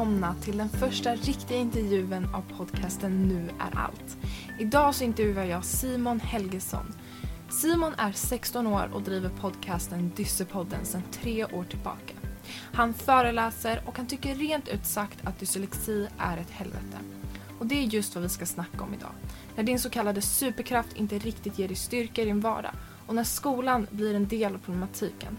Välkomna till den första riktiga intervjun av podcasten Nu är allt. Idag så intervjuar jag Simon Helgesson. Simon är 16 år och driver podcasten Dyssepodden sedan tre år tillbaka. Han föreläser och han tycker rent ut sagt att dyslexi är ett helvete. Och det är just vad vi ska snacka om idag. När din så kallade superkraft inte riktigt ger dig styrka i din vardag och när skolan blir en del av problematiken.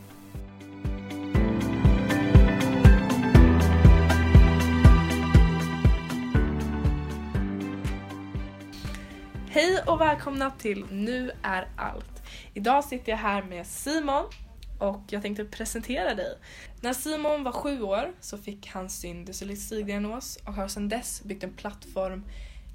Och välkomna till Nu är allt. Idag sitter jag här med Simon och jag tänkte presentera dig. När Simon var sju år så fick han sin dyslexi-diagnos och har sedan dess byggt en plattform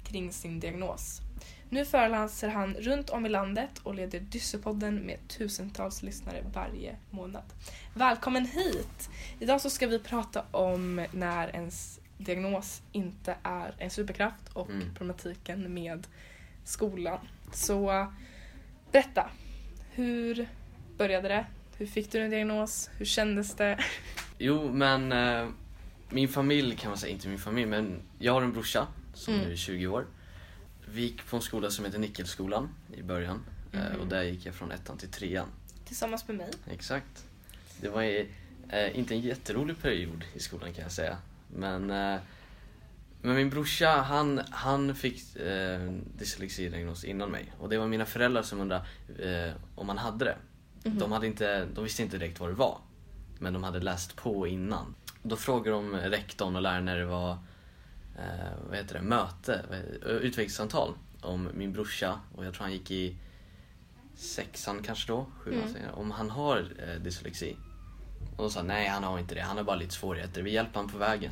kring sin diagnos. Nu föreläser han runt om i landet och leder Dyssepodden med tusentals lyssnare varje månad. Välkommen hit! Idag så ska vi prata om när ens diagnos inte är en superkraft och Mm. problematiken med skolan. Så berätta, hur började det? Hur fick du din diagnos? Hur kändes det? Jo, men eh, min familj kan man säga, inte min familj, men jag har en brorsa som Mm. nu är 20 år. Vi gick på en skola som heter Nickelskolan i början eh, Mhm. och där gick jag från ettan till trean. Tillsammans med mig. Exakt. Det var eh, inte en jätterolig period i skolan kan jag säga. Men, eh, men min brorsa han, han fick eh, dyslexidiagnos innan mig. Och det var mina föräldrar som undrade eh, om han hade det. Mhm. De, hade inte, de visste inte direkt vad det var. Men de hade läst på innan. Då frågade de rektorn och läraren när det var eh, vad heter det, möte, det, utvecklingssamtal om min brorsa. Och jag tror han gick i sexan kanske då, sjuan Mm. senare, om han har eh, dyslexi. Och de sa nej han har inte det, han har bara lite svårigheter, vi hjälper honom på vägen.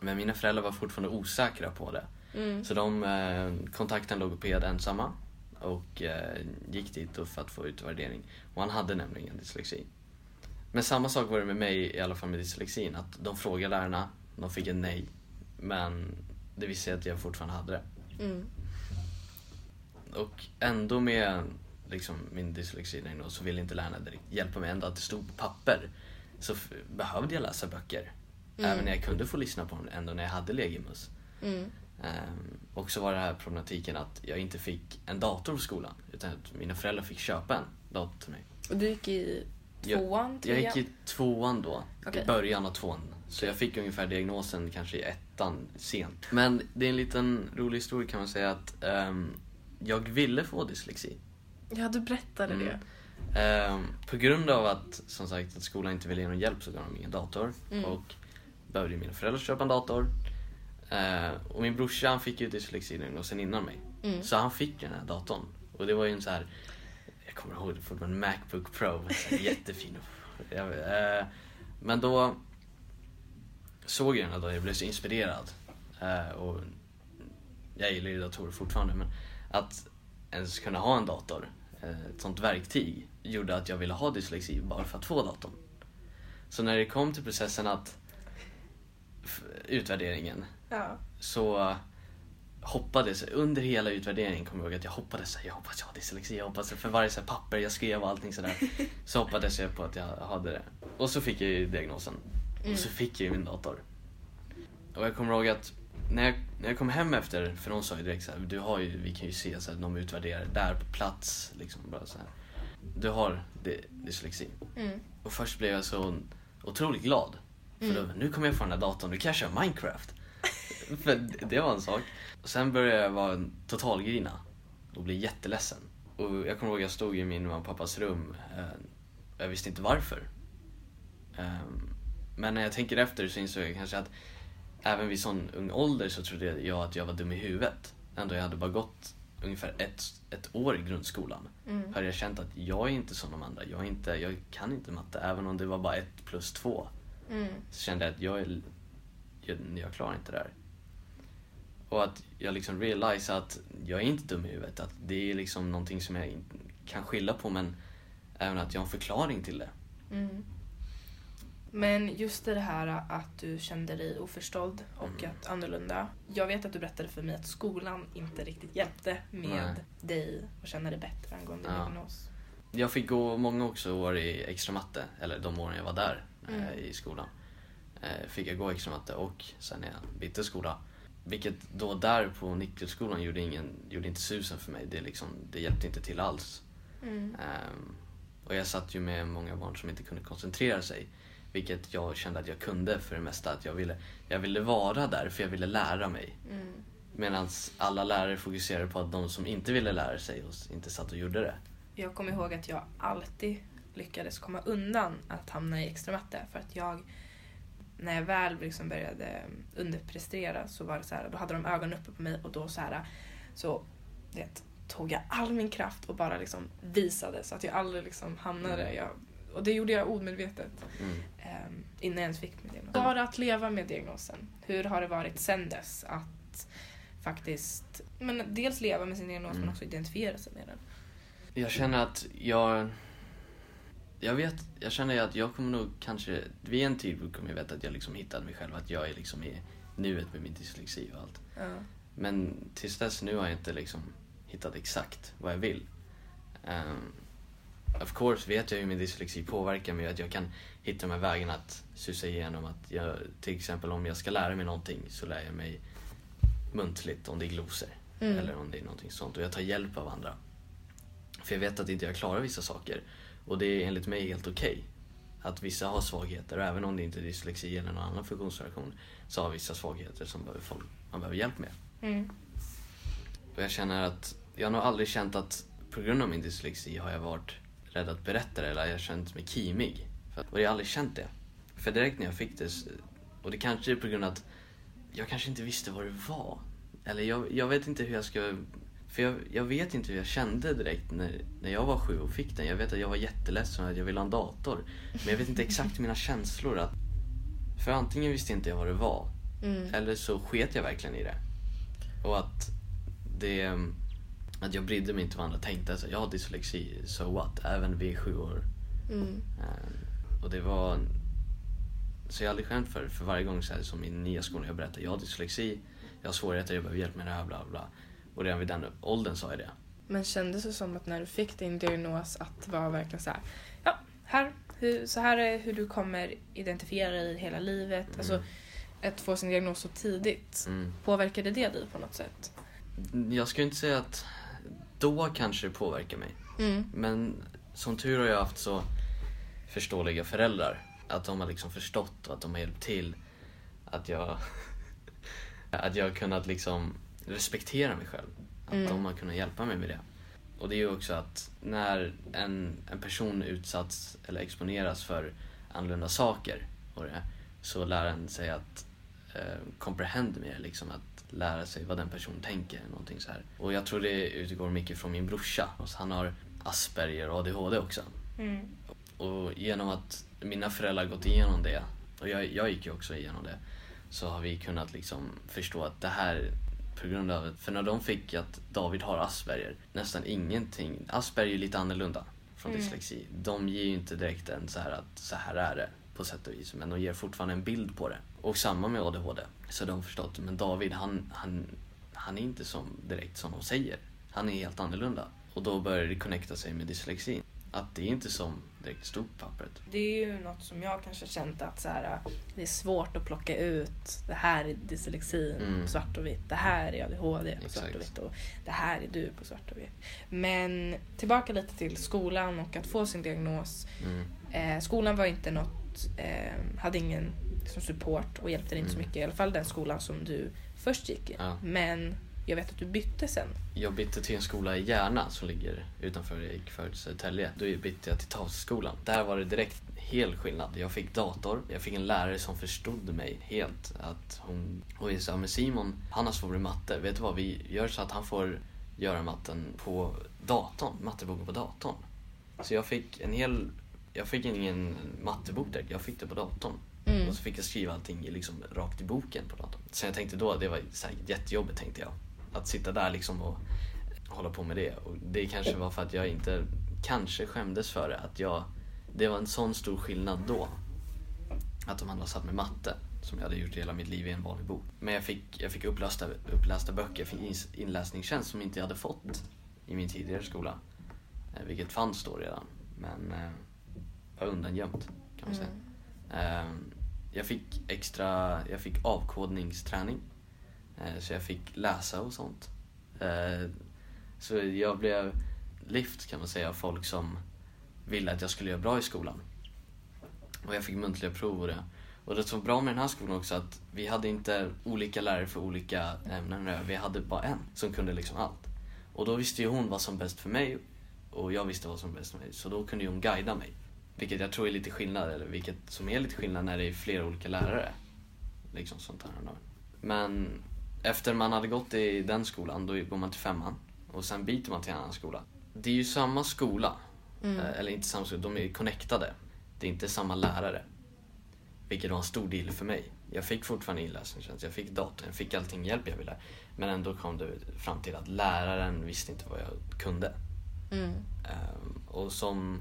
Men mina föräldrar var fortfarande osäkra på det. Mm. Så de eh, kontaktade en logoped ensamma och eh, gick dit för att få utvärdering. Och han hade nämligen dyslexi. Men samma sak var det med mig i alla fall med dyslexin. Att de frågade lärarna, de fick ett nej. Men det visste jag att jag fortfarande hade det. Mm. Och ändå med liksom, min dyslexi så ville inte lärarna direkt hjälpa mig. Ändå att det stod på papper så behövde jag läsa böcker. Mm. Även när jag kunde få lyssna på dem, ändå när jag hade Legimus. Mm. Ehm, och så var det här problematiken att jag inte fick en dator på skolan. Utan att mina föräldrar fick köpa en dator till mig. Och du gick i Jag- tvåan, Jag trean? gick i tvåan då, Okej. i början av tvåan. Så jag fick ungefär diagnosen kanske i ettan sent. Men det är en liten rolig historia kan man säga att ehm, jag ville få dyslexi. Ja, du berättade Mm. det. Ehm, på grund av att, som sagt, att skolan inte ville ge någon hjälp så gav de ingen dator. Mm. Och behövde mina föräldrar köpa en dator. Ehm, och min brorsa han fick ju dyslexi-diagnosen innan mig. Mm. Så han fick den här datorn. Och det var ju en så här, jag kommer ihåg det fortfarande, en Macbook Pro. Jättefin. Eh, men då såg jag den här datorn, jag blev så inspirerad. Eh, och jag gillar ju datorer fortfarande men att ens kunna ha en dator, eh, ett sånt verktyg, gjorde att jag ville ha dyslexi bara för att få datorn. Så när det kom till processen att utvärderingen Ja. så hoppades, under hela utvärderingen kommer jag ihåg att jag hoppades, så här, jag hoppas jag har dyslexi, jag hoppas för varje så här, papper jag skrev och allting sådär så hoppades jag på att jag hade det. Och så fick jag ju diagnosen. Mm. Och så fick jag ju min dator. Och jag kommer ihåg att när jag, när jag kom hem efter, för de sa ju direkt så här, du har ju, vi kan ju se så här, de utvärderar där på plats liksom bara så här. Du har dy- dyslexi. Mm. Och först blev jag så otroligt glad. För då, nu kommer jag få den här datorn, nu kan jag köra Minecraft. för det- var en sak. Och sen började jag vara en totalgrina och bli jätteledsen. Och jag kommer ihåg jag stod i min mamma och pappas rum. Eh, jag visste inte varför. Ehm, men när jag tänker efter så insåg jag kanske att även vid sån ung ålder så trodde jag att jag var dum i huvudet. Ändå jag hade bara gått ungefär ett, ett år i grundskolan Mm. hade jag känt att jag är inte som de andra. Jag, inte, jag kan inte matte. Även om det var bara ett plus två Mm. så kände jag att jag, är, jag, jag klarar inte det här. Och att jag liksom realize att jag är inte dum i huvudet. Att det är liksom någonting som jag kan skylla på men även att jag har en förklaring till det. Mm. Men just det här att du kände dig oförstådd och Mm. att annorlunda. Jag vet att du berättade för mig att skolan inte riktigt hjälpte med Nej. dig att känna dig bättre angående Ja. diagnos. Jag fick gå många också år i extra matte, eller de åren jag var där Mm. i skolan. eh, fick jag gå extra matte och sen när jag bytte skola. Vilket då där på Nickelskolan gjorde, ingen, gjorde inte susen för mig. Det, liksom, det hjälpte inte till alls. Mm. Ehm, och jag satt ju med många barn som inte kunde koncentrera sig. Vilket jag kände att jag kunde för det mesta. Att jag ville, jag ville vara där för jag ville lära mig. Mm. Medan alla lärare fokuserade på att de som inte ville lära sig och inte satt och gjorde det. Jag kommer ihåg att jag alltid lyckades komma undan att hamna i extra matte för att jag när jag väl liksom började underprestera så var det så här, då hade de ögonen uppe på mig och då så här så vet, tog jag all min kraft och bara liksom visade så att jag aldrig liksom hamnade Mm. jag, och det gjorde jag omedvetet Mm. um, innan jag ens fick min diagnos. Bara att leva med diagnosen. Hur har det varit sen dess att faktiskt men dels leva med sin diagnos men Mm. också identifiera sig med den? Jag känner att jag... Jag vet, jag känner att jag kommer nog kanske, vid en tidpunkt kommer jag veta att jag liksom hittade mig själv, att jag är liksom i nuet med min dyslexi och allt. Ja. Men tills dess nu har jag inte liksom hittat exakt vad jag vill. Um, of course vet jag hur min dyslexi påverkar mig att jag kan hitta här vägarna att susa igenom att jag, till exempel om jag ska lära mig någonting så lär jag mig muntligt om det är glosor. Mm. Eller om det är någonting sånt. Och jag tar hjälp av andra. För jag vet att inte jag klarar vissa saker. Och det är enligt mig helt okej. Att vissa har svagheter och även om det inte är dyslexi eller någon annan funktionsvariation så har vissa svagheter som behöver folk, man behöver hjälp med. Mm. Och jag känner att jag har nog aldrig känt att på grund av min dyslexi har jag varit rädd att berätta det eller jag har känt mig kimig. Och jag har aldrig känt det. För direkt när jag fick det, och det kanske är på grund av att jag kanske inte visste vad det var. Eller jag, jag vet inte hur jag ska... För jag, jag vet inte hur jag kände direkt när, när jag var sju och fick den. Jag vet att jag var jätteledsen och att jag ville ha en dator. Men jag vet inte exakt mina känslor. Att, för antingen visste inte jag vad det var Mm. eller så sket jag verkligen i det. Och att det... Att jag brydde mig inte vad andra tänkte. Alltså, jag har dyslexi, so what? Även vid sju år. Mm. Eh, och det var... Så jag har aldrig skämt för. För varje gång så här, som i nya skolan jag berättar, jag har dyslexi, jag har svårigheter, jag behöver hjälp med det här, bla bla. Och redan vid den åldern sa jag det. Men kändes det som att när du fick din diagnos att det var verkligen så här, ja, här, hur, så här är hur du kommer identifiera dig hela livet. Mm. Alltså, att få sin diagnos så tidigt, Mm. påverkade det dig på något sätt? Jag skulle inte säga att då kanske det påverkar mig. Mm. Men som tur har jag haft så förståeliga föräldrar. Att de har liksom förstått och att de har hjälpt till. Att jag, att jag har kunnat liksom respektera mig själv. Att Mm. de har kunnat hjälpa mig med det. Och det är ju också att när en, en person utsatts eller exponeras för annorlunda saker och det, så lär en sig att eh, comprehend mer, liksom att lära sig vad den personen tänker. Någonting så här. Och jag tror det utgår mycket från min brorsa. Han har Asperger och ADHD också. Mm. Och genom att mina föräldrar gått igenom det, och jag, jag gick ju också igenom det, så har vi kunnat liksom förstå att det här på grund av, för när de fick att David har Asperger, nästan ingenting, Asperger är lite annorlunda från Mm. dyslexi. De ger ju inte direkt en så här att så här är det på sätt och vis, men de ger fortfarande en bild på det. Och samma med ADHD. Så de har förstått, men David han, han, han är inte som, direkt som de säger. Han är helt annorlunda. Och då börjar det connecta sig med dyslexin. Att det är inte som direkt stod på pappret. Det är ju något som jag kanske känt att så här, det är svårt att plocka ut. Det här är dyslexin Mm. på svart och vitt. Det här är ADHD på svart och vitt. Och det här är du på svart och vitt. Men tillbaka lite till skolan och att få sin diagnos. Mm. Eh, skolan var inte något, eh, hade ingen liksom, support och hjälpte dig inte så Mm. mycket. I alla fall den skolan som du först gick i. Ja. Men jag vet att du bytte sen. Jag bytte till en skola i Järna som ligger utanför jag gick förut Södertälje. Då bytte jag till Tavsskolan. Där var det direkt hel skillnad. Jag fick dator, jag fick en lärare som förstod mig helt. Att hon, jag sa, men Simon, han har svårt med matte. Vet du vad, vi gör så att han får göra matten på datorn, matteboken på datorn. Så jag fick en hel, jag fick ingen mattebok direkt, jag fick det på datorn. Mm. Och så fick jag skriva allting liksom rakt i boken på datorn. Så jag tänkte då, det var säkert jättejobbigt tänkte jag. Att sitta där liksom och hålla på med det. Och det kanske var för att jag inte, kanske skämdes för det. Att jag, det var en sån stor skillnad då. Att de andra satt med matte. Som jag hade gjort hela mitt liv i en vanlig bok. Men jag fick, jag fick upplästa, upplästa böcker, jag fick inläsningstjänst som inte jag hade fått i min tidigare skola. Eh, Vilket fanns då redan. Men eh, var undangömt kan man säga. Mm. Eh, jag fick extra, jag fick avkodningsträning. Eh, så jag fick läsa och sånt. Eh, så jag blev lyft kan man säga av folk som ville att jag skulle göra bra i skolan. Och jag fick muntliga prov och det. Och det som var bra med den här skolan också att vi hade inte olika lärare för olika ämnen. Vi hade bara en som kunde liksom allt. Och då visste ju hon vad som var bäst för mig och jag visste vad som var bäst för mig. Så då kunde ju hon guida mig. Vilket jag tror är lite skillnad, eller vilket som är lite skillnad när det är flera olika lärare. Liksom sånt här. Men efter man hade gått i den skolan, då går man till femman. Och sen byter man till en annan skola. Det är ju samma skola. Mm. Eh, Eller inte samma skola, de är connectade. Det är inte samma lärare. Vilket var en stor deal för mig. Jag fick fortfarande inläsningstjänst, jag fick datorn, jag fick allting hjälp jag ville. Men ändå kom det fram till att läraren visste inte vad jag kunde. Mm. Ehm, och som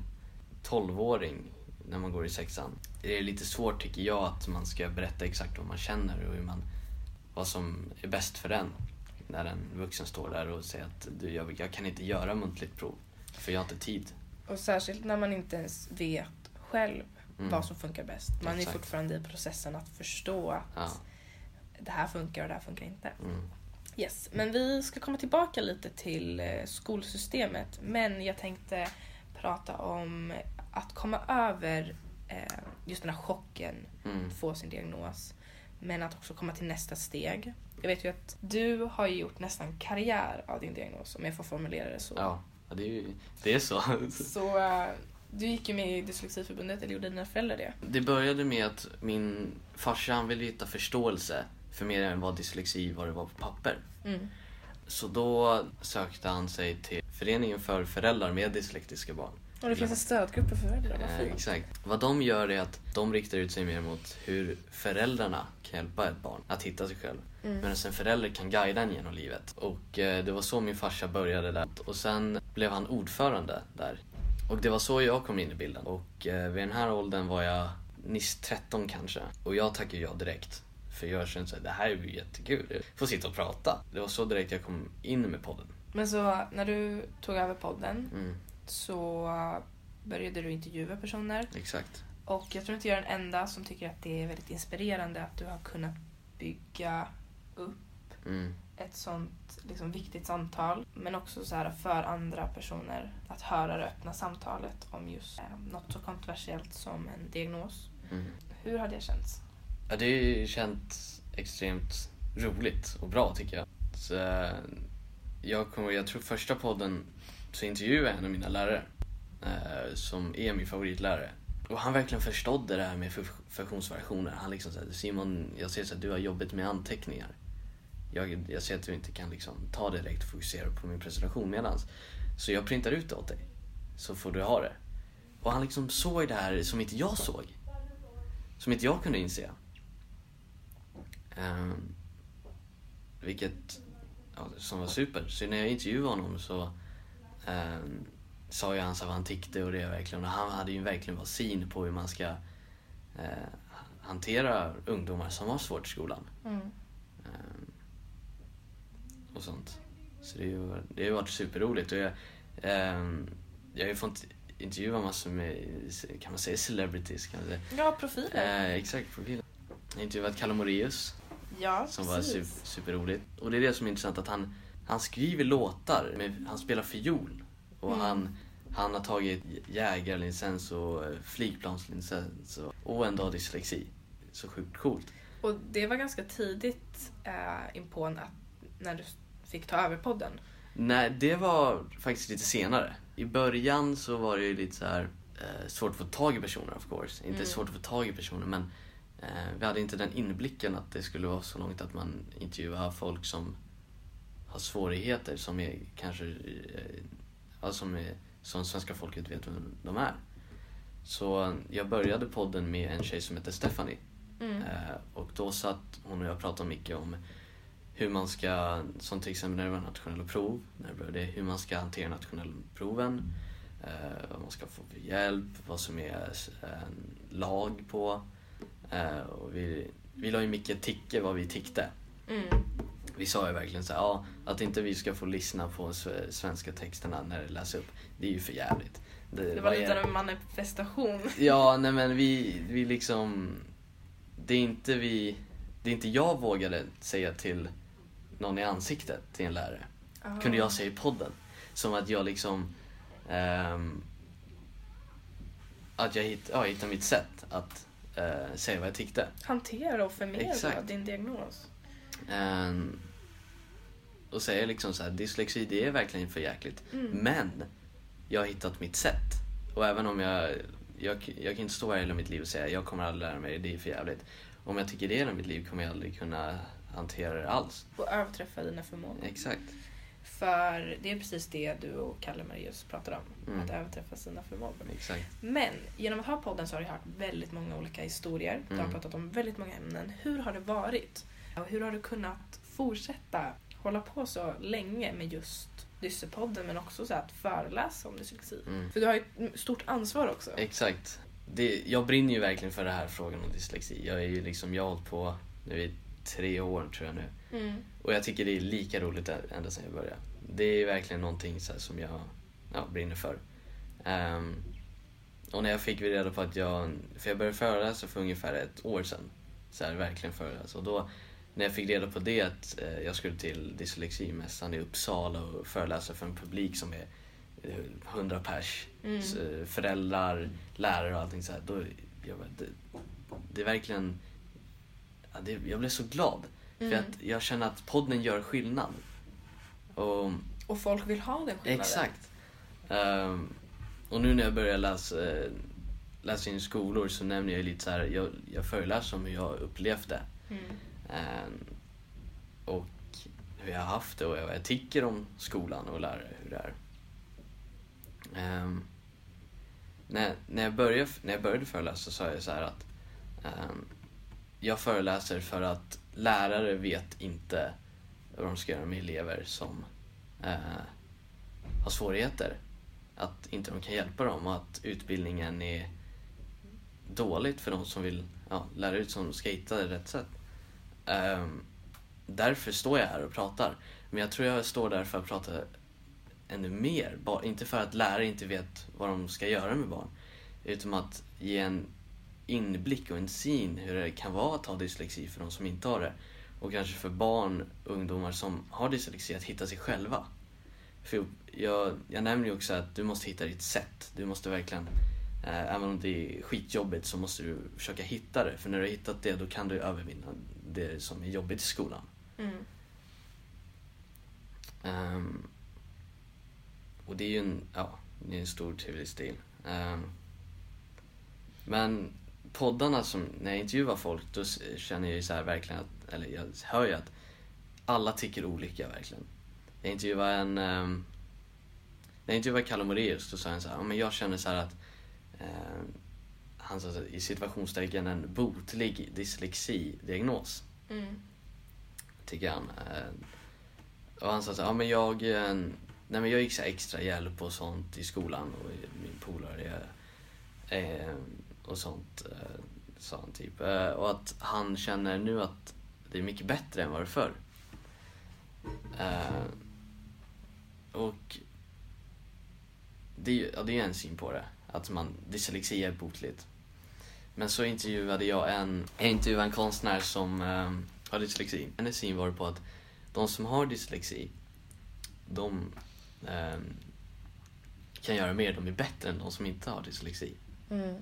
12-åring, när man går i sexan, är det lite svårt tycker jag att man ska berätta exakt vad man känner och hur man, vad som är bäst för en. När en vuxen står där och säger att du, jag, jag kan inte göra muntligt prov, för jag har inte tid. Och särskilt när man inte ens vet själv Mm. vad som funkar bäst. Man är Exakt. fortfarande i processen att förstå att Ja. det här funkar och det här funkar inte. Mm. Yes, men vi ska komma tillbaka lite till eh, skolsystemet. Men jag tänkte prata om att komma över eh, just den här chocken, Mm. få sin diagnos. Men att också komma till nästa steg. Jag vet ju att du har gjort nästan karriär av din diagnos, om jag får formulera det så. Ja, det är ju det är så. Så eh, du gick ju med i Dyslexiförbundet, eller gjorde dina föräldrar det? Det började med att min farsa han ville hitta förståelse för mer än vad dyslexi var det var på papper. Mm. Så då sökte han sig till Föreningen för föräldrar med dyslektiska barn. Och det finns en stödgrupp för föräldrar, vad Eh, fint. exakt. Vad de gör är att de riktar ut sig mer mot hur föräldrarna kan hjälpa ett barn att hitta sig själv. Mm. Medan en förälder kan guida en genom livet. Och eh, det var så min farsa började där. Och sen blev han ordförande där. Och det var så jag kom in i bilden. Och eh, vid den här åldern var jag nyss 13 kanske. Och jag tackade ja direkt. För jag kände att det här är ju jättekul. Får sitta och prata. Det var så direkt jag kom in med podden. Men så när du tog över podden Mm, så började du intervjua personer. exakt. Och jag tror inte jag är den enda som tycker att det är väldigt inspirerande att du har kunnat bygga upp Mm, ett sånt liksom, viktigt samtal. Men också så här för andra personer att höra det öppna samtalet om just eh, något så kontroversiellt som en diagnos. mm. Hur har det känts? Ja, det har känts extremt roligt och bra tycker jag. Så, eh, jag, kommer, jag tror första podden så intervjuade jag en av mina lärare eh, som är min favoritlärare. Och han verkligen förstådde det här med funktionsvariationer. Han liksom sa Simon, jag ser att du har jobbet med anteckningar. Jag, jag ser att du inte kan liksom ta det direkt och fokusera på min presentation medans. Så jag printar ut det åt dig. Så får du ha det. Och han liksom såg det här som inte jag såg. Som inte jag kunde inse. Um, vilket ja, som var super. Så när jag intervjuade honom så ehm, sa jag hans vad han tyckte och det verkligen. Och han hade ju verkligen syn på hur man ska eh, hantera ungdomar som har svårt i skolan. Mm. Ehm, och sånt. Så det, är ju, det har varit superroligt. Och jag, ehm, jag har ju fått intervjua massor med, kan man säga celebrities? Kan man säga. Ja, profiler. Eh, exakt, profiler. Jag har intervjuat Kalle Moraeus ja, som var precis. super, superroligt. Och det är det som är intressant att han, han skriver låtar, med, han spelar fiol. Och Mm. han, han har tagit jägarlicens och eh, flygplanslicens och, och ändå har dyslexi. Så sjukt coolt. Och det var ganska tidigt eh, in på att, när du fick ta över podden. Nej, det var faktiskt lite senare. I början så var det ju lite så här eh, svårt att få tag i personer of course. Inte Mm. svårt att få tag i personer men eh, vi hade inte den inblicken att det skulle vara så långt att man intervjuar folk som har svårigheter som är kanske eh, ja, som, är, som svenska folket vet vem de är. Så jag började podden med en tjej som heter Stephanie. Mm. Eh, och då satt hon och jag pratade mycket om hur man ska, som till exempel när det var nationella prov, när det började, hur man ska hantera nationella proven, eh, vad man ska få för hjälp, vad som är en lag på. Eh, och vi, vi la ju mycket ticke vad vi tyckte. Mm. Vi sa ju verkligen så här, ja, att inte vi ska få lyssna på svenska texterna när det läses upp, det är ju för jävligt. Det var vad lite är- av en manifestation. Ja, nej men vi, vi liksom... det är inte vi, det är inte jag vågade säga till någon i ansiktet till en lärare. Ah. Kunde jag säga i podden. Som att jag liksom ehm, att jag hitt, ja, hittade mitt sätt att eh, säga vad jag tyckte. Hantera och förmedla Exakt. din diagnos. Ehm, och säga liksom så här, dyslexi det är verkligen för jäkligt. Mm. Men jag har hittat mitt sätt. Och även om jag, jag, jag kan inte stå här hela mitt liv och säga jag kommer aldrig lära mig det, det är för jävligt. Om jag tycker det hela mitt liv kommer jag aldrig kunna hantera det alls. Och överträffa dina förmågor. Exakt. För det är precis det du och Kalle Marius pratar om. Mm. Att överträffa sina förmågor. Exakt. Men genom att ha podden så har du hört väldigt många olika historier. Du har Mm. pratat om väldigt många ämnen. Hur har det varit? Hur har du kunnat fortsätta hålla på så länge med just Dyssepodden men också så att föreläsa om dyslexi? Mm. För du har ju ett stort ansvar också. Exakt. Det, jag brinner ju verkligen för den här frågan om dyslexi. Jag är ju liksom, jag har hållit på nu i tre år tror jag nu. Mm. Och jag tycker det är lika roligt ända sedan jag började. Det är verkligen någonting så som jag ja, brinner för. Ehm, och när jag fick reda på att jag, för jag började föreläsa för ungefär ett år sedan. Så här, verkligen föreläsa. Och då när jag fick reda på det att eh, jag skulle till dysleximässan i Uppsala och föreläsa för en publik som är eh, 100 pers. Mm. Eh, föräldrar, lärare och allting så här. Då, jag, det, det är verkligen, ja, det, jag blev så glad. För Mm. att jag känner att podden gör skillnad. Och, Och folk vill ha den skillnaden. exakt. Ehm, och nu när jag börjar läsa, eh, läsa in skolor så nämner jag lite så här, jag, jag föreläser om hur jag upplevt det. Mm. Ehm, och hur jag har haft det och vad jag tycker om skolan och lärare, hur det är. Ehm, när, när, jag började, när jag började föreläsa så sa jag så här att ehm, jag föreläser för att lärare vet inte vad de ska göra med elever som eh, har svårigheter. Att inte de kan hjälpa dem och att utbildningen är dåligt för de som vill ja, lära ut som ska hitta det rätt sätt. Um, därför står jag här och pratar. Men jag tror jag står där för att prata ännu mer. Inte för att lärare inte vet vad de ska göra med barn. Utan att ge en inblick och en syn hur det kan vara att ha dyslexi för de som inte har det. Och kanske för barn och ungdomar som har dyslexi att hitta sig själva. För jag, jag nämner ju också att du måste hitta ditt sätt. Du måste verkligen, eh, även om det är skitjobbigt så måste du försöka hitta det. För när du har hittat det då kan du övervinna det som är jobbigt i skolan. Mm. Ehm, och det är ju en, ja, det är en stor viss del. Ehm, men poddarna som, när jag intervjuar folk då känner jag ju så här verkligen att, eller jag hör ju att alla tycker olika verkligen. Jag intervjuade en, ehm, när jag intervjuade Kalle Moraeus då sa han så här, men jag känner så här att ehm, han sa så här, i situationstecken en botlig dyslexi-diagnos Mm. tycker han. Eh, och han sa så ja men jag, eh, nej men jag gick så extra hjälp och sånt i skolan och min polare eh, och sånt sa han typ. Och att han känner nu att det är mycket bättre än vad det förr. Och det, är ju- ja, det är en syn på det. Att man, dyslexi är botligt. Men så intervjuade jag en, jag intervjuade en konstnär som eh, har dyslexi. Hennes syn var på att de som har dyslexi, de eh, kan göra mer, de är bättre än de som inte har dyslexi. Mm.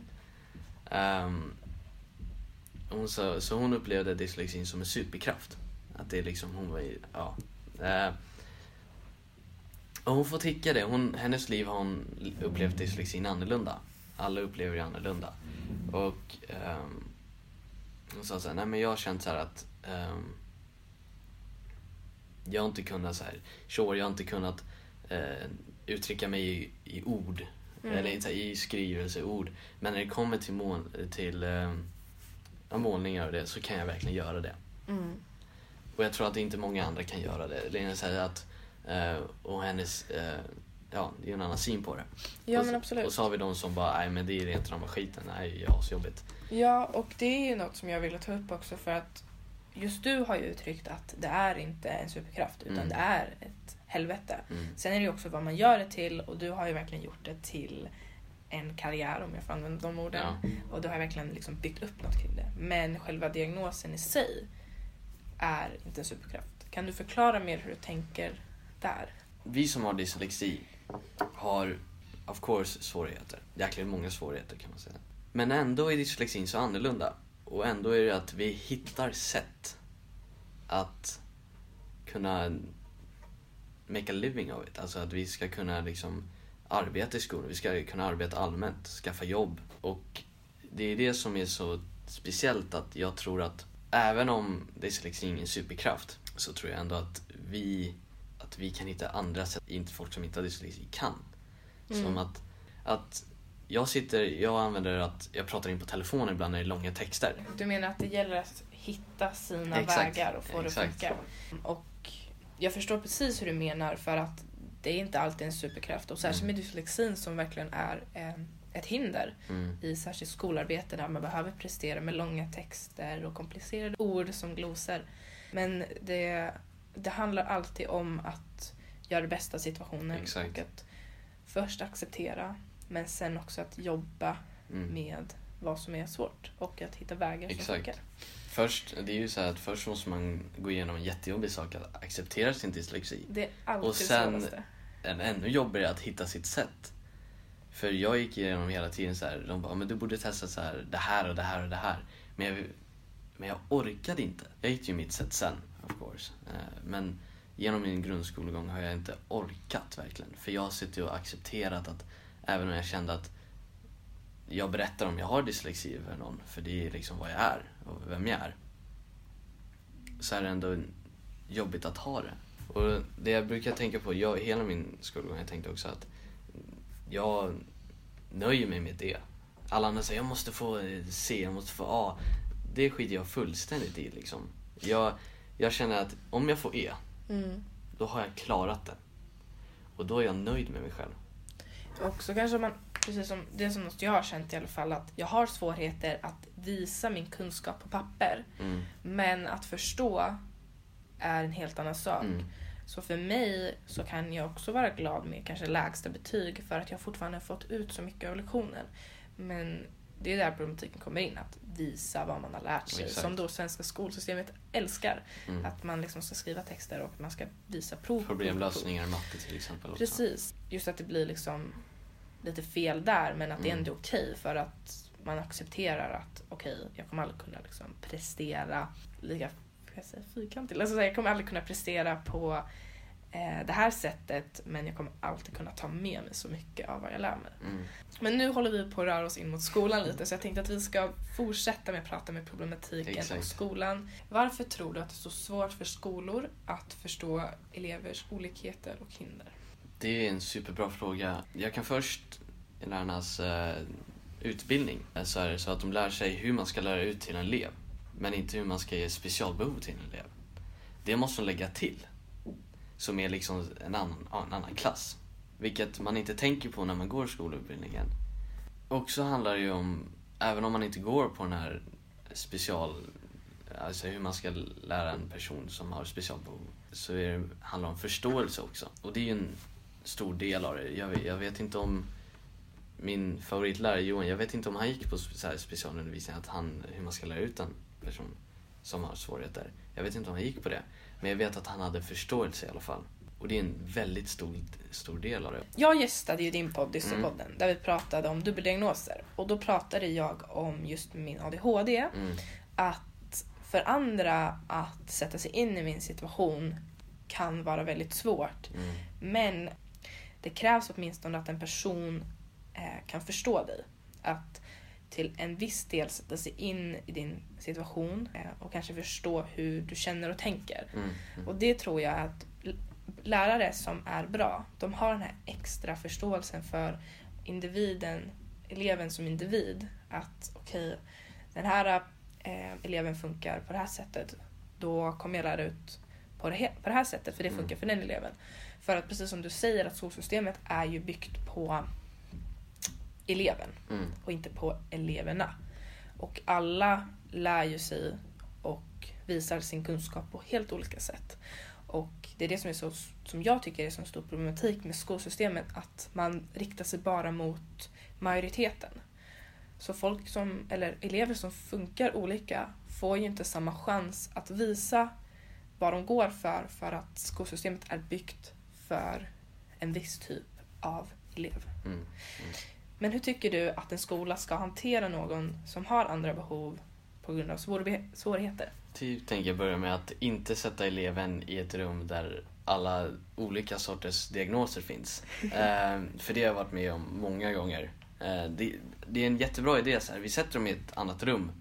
Ehm, hon sa, så hon upplevde dyslexin som en superkraft. Att det liksom, hon var i, ja. Eh, och hon får tycka det. Hon, hennes liv har hon upplevt dyslexin annorlunda. Alla upplever det annorlunda. Och ehm, hon sa så här, nej men jag har känt så att ehm, jag har inte kunnat så här, sure, jag har inte kunnat eh, uttrycka mig i, i ord. Mm. Eller så här, i skrivelseord. Men när det kommer till, mål, till ja, målningar och det så kan jag verkligen göra det. Mm. Och jag tror att inte många andra kan göra det. Lena säger att, eh, och hennes, eh, ja det är en annan syn på det. Ja och, men absolut. Och så har vi de som bara, nej men det är rent rama skiten, nej det är asjobbigt. Ja, och det är ju något som jag ville ta upp också för att just du har ju uttryckt att det är inte en superkraft utan Mm. det är ett helvete. Mm. Sen är det ju också vad man gör det till och du har ju verkligen gjort det till en karriär om jag får använda de orden. Ja. Och du har verkligen liksom byggt upp något kring det. Men själva diagnosen i sig är inte en superkraft. Kan du förklara mer hur du tänker där? Vi som har dyslexi har of course svårigheter. Jäkligt många svårigheter kan man säga. Men ändå är dyslexin så annorlunda. Och ändå är det att vi hittar sätt att kunna make a living of it. Alltså att vi ska kunna liksom arbeta i skolan, vi ska kunna arbeta allmänt, skaffa jobb. Och det är det som är så speciellt att jag tror att även om dyslexin är en superkraft så tror jag ändå att vi, att vi kan hitta andra sätt, inte folk som inte har dyslexi kan. Mm. Som att, att jag sitter, jag använder att jag pratar in på telefon ibland när det är långa texter. Du menar att det gäller att hitta sina Exakt, vägar och få det att funka? Och jag förstår precis hur du menar för att det är inte alltid en superkraft och särskilt Mm. med dyslexin som verkligen är ett hinder Mm. i särskilt skolarbete där man behöver prestera med långa texter och komplicerade ord som glosor. Men det, det handlar alltid om att göra det bästa av situationen Exakt. och att först acceptera men sen också att jobba Mm. med vad som är svårt och att hitta vägar som Exakt. funkar. Först, det är ju så här att först måste man gå igenom en jättejobbig sak att acceptera sin dyslexi. Det är alltid Och sen-. En ännu jobbigare att hitta sitt sätt. För jag gick igenom hela tiden så här, de bara, men du borde testa så här, det här och det här och det här. Men jag, men jag orkade inte. Jag hittade ju mitt sätt sen, of course. Eh, Men genom min grundskolgång har jag inte orkat verkligen. För jag har suttit och accepterat att även om jag kände att jag berättar om jag har dyslexi för någon, för det är liksom vad jag är och vem jag är. Så är det ändå jobbigt att ha det. Och det jag brukar tänka på, jag, hela min skolgång, jag tänkte också att jag nöjer mig med det. Alla andra säger jag måste få C, jag måste få A. Det skiter jag fullständigt i liksom. Jag, jag känner att om jag får E, Mm. då har jag klarat det. Och då är jag nöjd med mig själv. Och så kanske man, precis som det som jag har känt i alla fall, att jag har svårigheter att visa min kunskap på papper. Mm. Men att förstå är en helt annan sak. Mm. Så för mig så kan jag också vara glad med kanske lägsta betyg för att jag fortfarande har fått ut så mycket av lektionen. Men det är där problematiken kommer in, att visa vad man har lärt sig. Exakt. Som då svenska skolsystemet älskar. Mm. Att man liksom ska skriva texter och man ska visa prov. Problemlösningar i matte till exempel också. Precis. Just att det blir liksom lite fel där men att det Mm. ändå är okej för att man accepterar att okej, jag kommer aldrig kunna liksom prestera lika jag säga, fyrkantigt. Alltså, jag kommer aldrig kunna prestera på eh, det här sättet men jag kommer alltid kunna ta med mig så mycket av vad jag lär mig. Mm. Men nu håller vi på att röra oss in mot skolan lite så jag tänkte att vi ska fortsätta med att prata med problematiken Exakt. och skolan. Varför tror du att det är så svårt för skolor att förstå elevers olikheter och hinder? Det är en superbra fråga. Jag kan först i lärarnas eh, utbildning så är det så att de lär sig hur man ska lära ut till en elev. Men inte hur man ska ge specialbehov till en elev. Det måste de lägga till. Som är liksom en annan, en annan klass. Vilket man inte tänker på när man går skolutbildningen. Och så handlar det ju om, även om man inte går på den här special... Alltså hur man ska lära en person som har specialbehov. Så är det, handlar det om förståelse också. Och det är ju en stor del av det. Jag vet, jag vet inte om min favoritlärare Johan, jag vet inte om han gick på så här specialundervisning, att han, hur man ska lära ut en person som har svårigheter. Jag vet inte om han gick på det. Men jag vet att han hade förståelse i alla fall. Och det är en väldigt stor, stor del av det. Jag gästade ju din podd, Dysterpodden, Mm. där vi pratade om dubbeldiagnoser. Och då pratade jag om just min ADHD. Mm. Att för andra att sätta sig in i min situation kan vara väldigt svårt. Mm. Men det krävs åtminstone att en person eh, kan förstå dig. Att till en viss del sätta sig in i din situation eh, och kanske förstå hur du känner och tänker. Mm. Mm. Och det tror jag att lärare som är bra, de har den här extra förståelsen för individen, eleven som individ. Att okej, den här eh, eleven funkar på det här sättet, då kommer jag lära ut på det, på det här sättet för det Mm. funkar för den eleven. För att precis som du säger att skolsystemet är ju byggt på eleven Mm. och inte på eleverna. Och alla lär ju sig och visar sin kunskap på helt olika sätt. Och det är det som, är så, som jag tycker är så stor problematik med skolsystemet, att man riktar sig bara mot majoriteten. Så folk som, eller elever som funkar olika får ju inte samma chans att visa vad de går för för att skolsystemet är byggt för en viss typ av elev. Mm. Mm. Men hur tycker du att en skola ska hantera någon som har andra behov på grund av svår- svårigheter? Typ tänker jag börja med att inte sätta eleven i ett rum där alla olika sorters diagnoser finns. eh, för det har jag varit med om många gånger. Eh, det, det är en jättebra idé, så här. vi sätter dem i ett annat rum.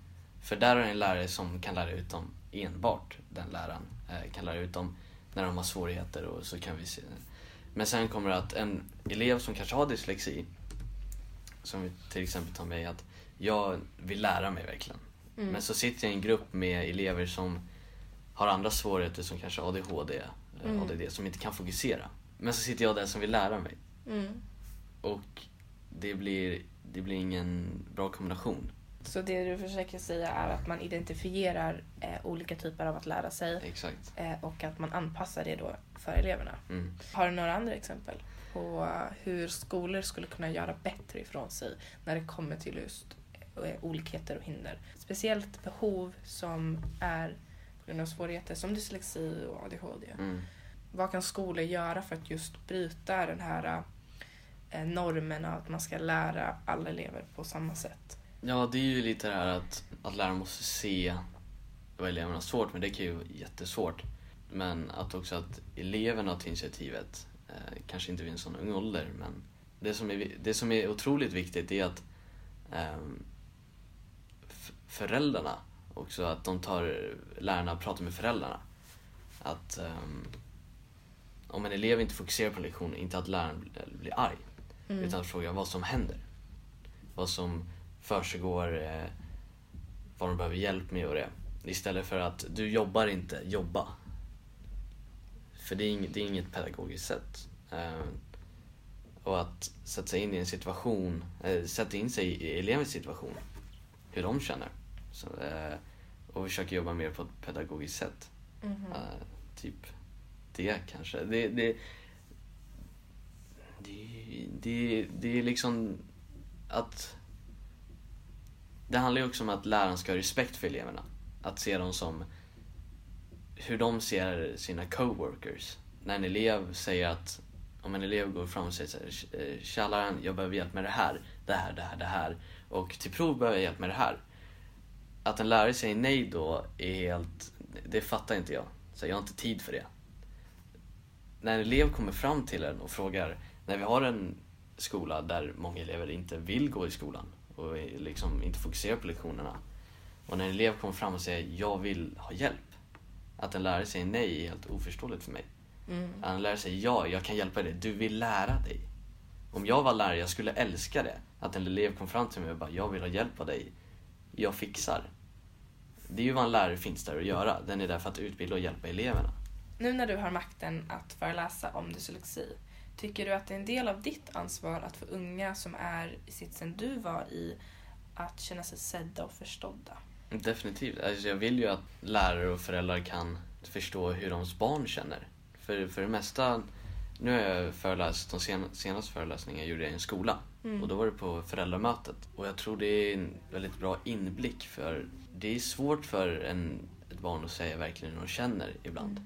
För där är det en lärare som kan lära ut dem enbart, den läraren. Eh, kan lära ut dem när de har svårigheter och så kan vi se. Men sen kommer det att en elev som kanske har dyslexi, som vi till exempel tar med att jag vill lära mig verkligen. Mm. Men så sitter jag i en grupp med elever som har andra svårigheter som kanske ADHD, eh, Mm. ADD, som inte kan fokusera. Men så sitter jag där som vill lära mig. Mm. Och det blir, det blir ingen bra kombination. Så det du försöker säga är att man identifierar eh, olika typer av att lära sig Exakt. eh, och att man anpassar det då för eleverna. Mm. Har du några andra exempel på hur skolor skulle kunna göra bättre ifrån sig när det kommer till just eh, olikheter och hinder? Speciellt behov som är på grund av svårigheter som dyslexi och ADHD. Mm. Vad kan skolor göra för att just bryta den här eh, normen att man ska lära alla elever på samma sätt? Ja, det är ju lite det här att, att läraren måste se vad eleverna har svårt med. Det kan ju vara jättesvårt. Men att också att eleverna tar initiativet. Eh, kanske inte vid en sån ung ålder, men det som är, det som är otroligt viktigt är att f- föräldrarna också, att de tar lärarna och pratar med föräldrarna. Att ehm, om en elev inte fokuserar på lektionen, inte att läraren blir, blir arg. Mm. Utan att fråga vad som händer. Vad som försiggår, eh, vad de behöver hjälp med och det. Istället för att du jobbar inte, jobba. För det är inget, det är inget pedagogiskt sätt. Eh, och att sätta sig in i en situation, eh, sätta in sig i elevens situation. Hur de känner. Så, eh, och försöka jobba mer på ett pedagogiskt sätt. Mhm. Eh, typ det kanske. Det, det, det, det, det är liksom att... Det handlar ju också om att läraren ska ha respekt för eleverna. Att se dem som hur de ser sina coworkers. När en elev säger att, om en elev går fram och säger så här, eh, Tja läraren, jag behöver hjälp med det här, det här, det här, det här. Och till prov behöver jag hjälp med det här. Att en lärare säger nej då är helt, det fattar inte jag. Så jag har inte tid för det. När en elev kommer fram till en och frågar, när vi har en skola där många elever inte vill gå i skolan och liksom inte fokuserar på lektionerna. Och när en elev kommer fram och säger jag vill ha hjälp. Att en lärare säger nej är helt oförståeligt för mig. Mm. Att en lärare säger ja, jag kan hjälpa dig, du vill lära dig. Om jag var lärare, jag skulle älska det. Att en elev kom fram till mig och bara, jag vill ha hjälp av dig. Jag fixar. Det är ju vad en lärare finns där att göra. Den är där för att utbilda och hjälpa eleverna. Nu när du har makten att föreläsa om dyslexi, tycker du att det är en del av ditt ansvar att få unga som är i sitsen du var i att känna sig sedda och förstådda? Definitivt. Alltså jag vill ju att lärare och föräldrar kan förstå hur ens barn känner. För, för det mesta, nu har jag föreläst, de sen, senaste föreläsningarna gjorde jag i en skola. Mm. Och då var det på föräldramötet. Och jag tror det är en väldigt bra inblick för det är svårt för en, ett barn att säga verkligen hur de känner ibland.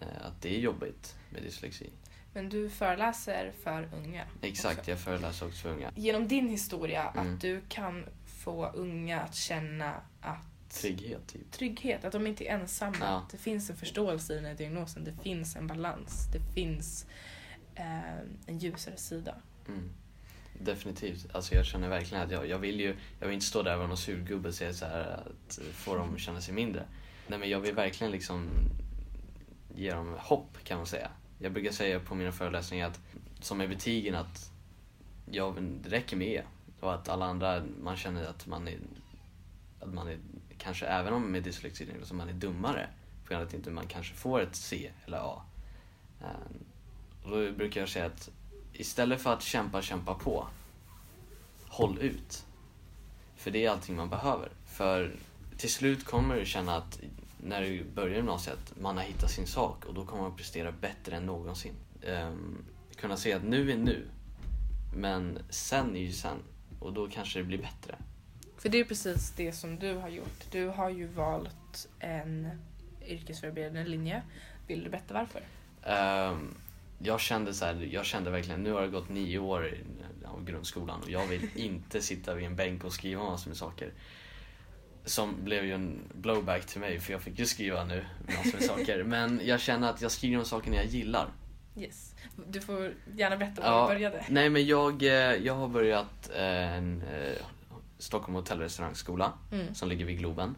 Eh, Att det är jobbigt med dyslexi. Men du föreläser för unga. Exakt, också. jag föreläser också för unga. Genom din historia, Mm. att du kan få unga att känna att Trygghet, typ. trygghet, att de inte är ensamma. Ja. Att det finns en förståelse i den här diagnosen. Det finns en balans. Det finns eh, en ljusare sida. Mm. Definitivt. Alltså jag känner verkligen att jag, jag vill ju, jag vill inte stå där och vara någon surgubbe och säga så här att få dem att känna sig mindre. Nej men jag vill verkligen liksom ge dem hopp kan man säga. Jag brukar säga på mina föreläsningar att, som med betygen att ja, det räcker med E. Och att alla andra, man känner att man är, att man är kanske även om med dyslexi, så man är dummare. På grund av att inte man kanske får ett C eller A. Och då brukar jag säga att istället för att kämpa, kämpa på. Håll ut. För det är allting man behöver. För till slut kommer du känna att när du börjar gymnasiet, man har hittat sin sak och då kommer man prestera bättre än någonsin. Um, kunna se att nu är nu, men sen är ju sen. Och då kanske det blir bättre. För det är precis det som du har gjort. Du har ju valt en yrkesförberedande linje. Vill du berätta varför? Ehm, jag kände så här, jag kände verkligen, nu har det gått nio år av grundskolan och jag vill inte sitta vid en bänk och skriva massor med saker. Som blev ju en blowback till mig för jag fick ju skriva nu massor med saker. Men jag känner att jag skriver om saker jag gillar. Yes. Du får gärna berätta var Ja, du började. Nej men jag, eh, jag har börjat eh, en eh, Stockholm hotell och restaurangskola Mm. som ligger vid Globen.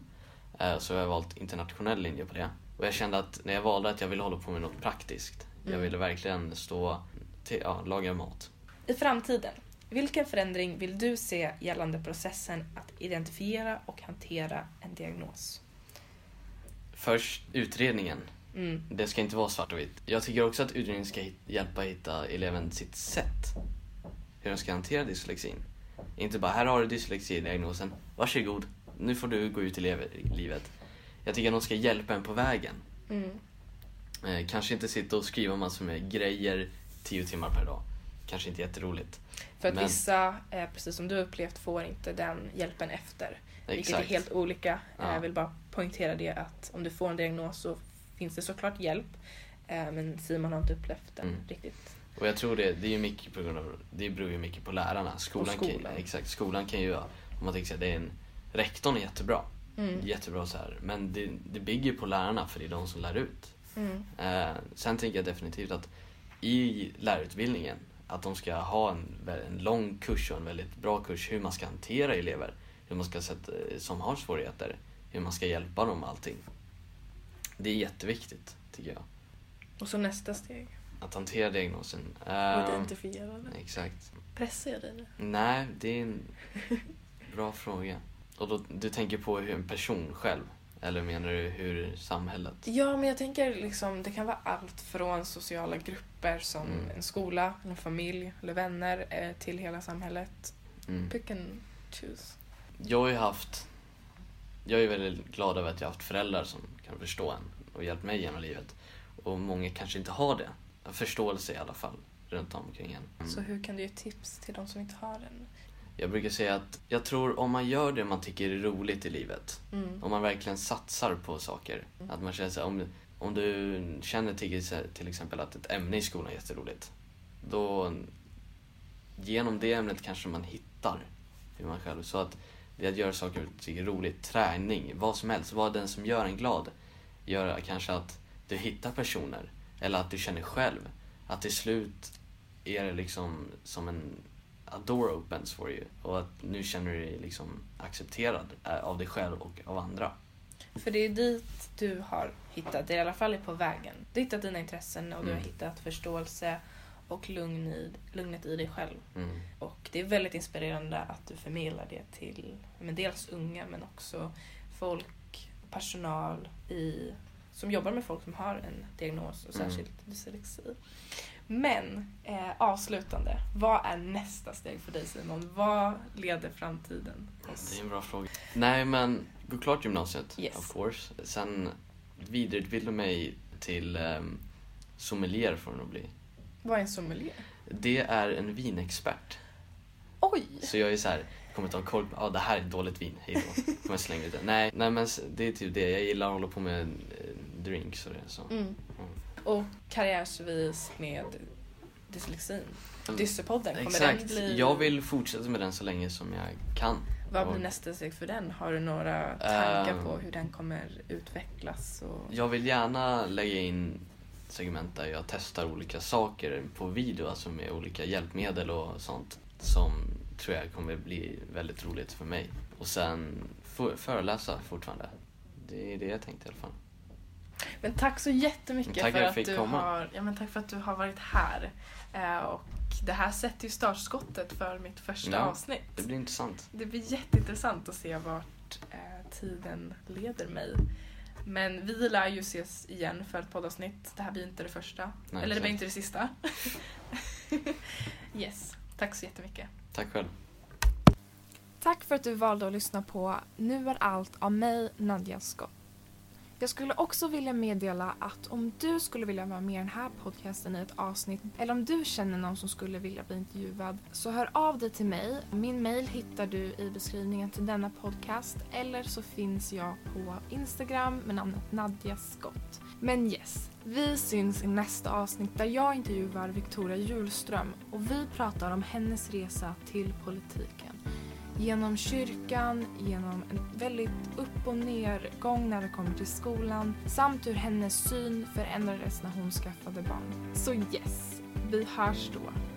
Eh, Så jag har valt internationell linje på det. Och jag kände att när jag valde att jag ville hålla på med något praktiskt. Jag Mm. ville verkligen stå till, ja, laga mat. I framtiden, vilken förändring vill du se gällande processen att identifiera och hantera en diagnos? Först utredningen. Mm. Det ska inte vara svart och vitt. Jag tycker också att utredningen ska hjälpa hitta eleven sitt sätt. Hur de ska hantera dyslexin. Inte bara, här har du dyslexidiagnosen, varsågod, nu får du gå ut i livet. Jag tycker att de ska hjälpa en på vägen. Mm. Eh, kanske inte sitta och skriva massor med grejer tio timmar per dag. Kanske inte jätteroligt. För att Men- vissa, eh, precis som du upplevt, får inte den hjälpen efter. Vilket är Exakt. helt olika. Ja. Jag vill bara poängtera det att om du får en diagnos så finns det såklart hjälp. Eh, Men Simon har inte upplevt den Mm. riktigt. Och jag tror det, det är ju mycket på grund av, det beror ju mycket på lärarna. Skolan, Och skolan. Kan, exakt, skolan kan ju, om man tänker sig det är en, rektorn är jättebra. Mm. Jättebra så här. Men det, det bygger på lärarna för det är de som lär ut. Mm. Eh, sen tänker jag definitivt att i lärarutbildningen att de ska ha en, en lång kurs och en väldigt bra kurs hur man ska hantera elever hur man ska sätta, som har svårigheter, hur man ska hjälpa dem med allting. Det är jätteviktigt, tycker jag. Och så nästa steg. Att hantera diagnosen. Och Eh, identifiera den. exakt. Pressar jag dig nu? Nej, det är en bra fråga. Och då, du tänker på hur en person själv? Eller menar du hur samhället? Ja, men jag tänker liksom, det kan vara allt från sociala grupper som Mm. en skola, en familj eller vänner eh, till hela samhället. Mm. Pick and choose. Jag har ju haft... Jag är väldigt glad över att jag har haft föräldrar som kan förstå en och hjälpt mig genom livet. Och många kanske inte har det. Förståelse i alla fall, runt omkring en. Mm. Så hur kan du ge tips till de som inte har den? Jag brukar säga att jag tror om man gör det man tycker är roligt i livet, Mm. om man verkligen satsar på saker, Mm. att man känner så här, om, om du känner till, till exempel att ett ämne i skolan är jätteroligt, då genom det ämnet kanske man hittar hur man själv, så att det är att göra saker tycker är roligt, träning, vad som helst, vad den som gör en glad, gör kanske att du hittar personer, eller att du känner själv, att till slut är det liksom som en a door opens for you. Och att nu känner du dig liksom accepterad eh, av dig själv och av andra. För det är dit du har hittat, i alla fall är på vägen. Du har hittat dina intressen och du har Mm. hittat förståelse och lugn i, lugnet i dig själv. Mm. Och det är väldigt inspirerande att du förmedlar det till men dels unga men också folk, personal i, som jobbar med folk som har en diagnos och Mm. särskilt dyslexi. Men eh, avslutande, vad är nästa steg för dig Simon? Vad leder framtiden oss? Det är en bra fråga. Nej men, gå klart gymnasiet, Yes. of course. Sen vidareutbilda mig till um, sommelier får det nog bli. Vad är en sommelier? Det är en vinexpert. Oj! Så jag är så här, kommer ta koll på, ah, det här är dåligt vin, hej då. Kommer slänga ut det. Nej, nej men det är typ det, jag gillar att hålla på med eh, drinks och det. Så. Mm. Mm. Och karriärsvis med dyslexin. Dyssepodden, kommer Exakt, den bli... jag vill fortsätta med den så länge som jag kan. Vad blir nästa steg för den? Har du några tankar Ehm. på hur den kommer utvecklas? Och... Jag vill gärna lägga in segment där jag testar olika saker på video, alltså med olika hjälpmedel och sånt som tror jag kommer bli väldigt roligt för mig. Och sen föreläsa fortfarande. Det är det jag tänkte i alla fall. Men tack så jättemycket Tack för att du komma. har, ja, men tack för att du har varit här. Eh, och det här sätter ju startskottet för mitt första Ja. avsnitt. Det blir intressant. Det blir jätteintressant att se vart eh, tiden leder mig. Men vi lär ju ses igen för ett poddavsnitt. Det här blir inte det första. Nej, Eller det blir inte det sista. yes, tack så jättemycket. Tack själv. Tack för att du valde att lyssna på Nu är allt av mig, Nadja Scott. Jag skulle också vilja meddela att om du skulle vilja vara med i den här podcasten i ett avsnitt eller om du känner någon som skulle vilja bli intervjuad så hör av dig till mig. Min mail hittar du i beskrivningen till denna podcast eller så finns jag på Instagram med namnet Nadja Skott. Men yes, vi syns i nästa avsnitt där jag intervjuar Victoria Julström och vi pratar om hennes resa till politiken genom kyrkan, genom en väldigt upp och nergång när det kommer till skolan samt hur hennes syn förändrades när hon skaffade barn. Så yes, vi hörs då.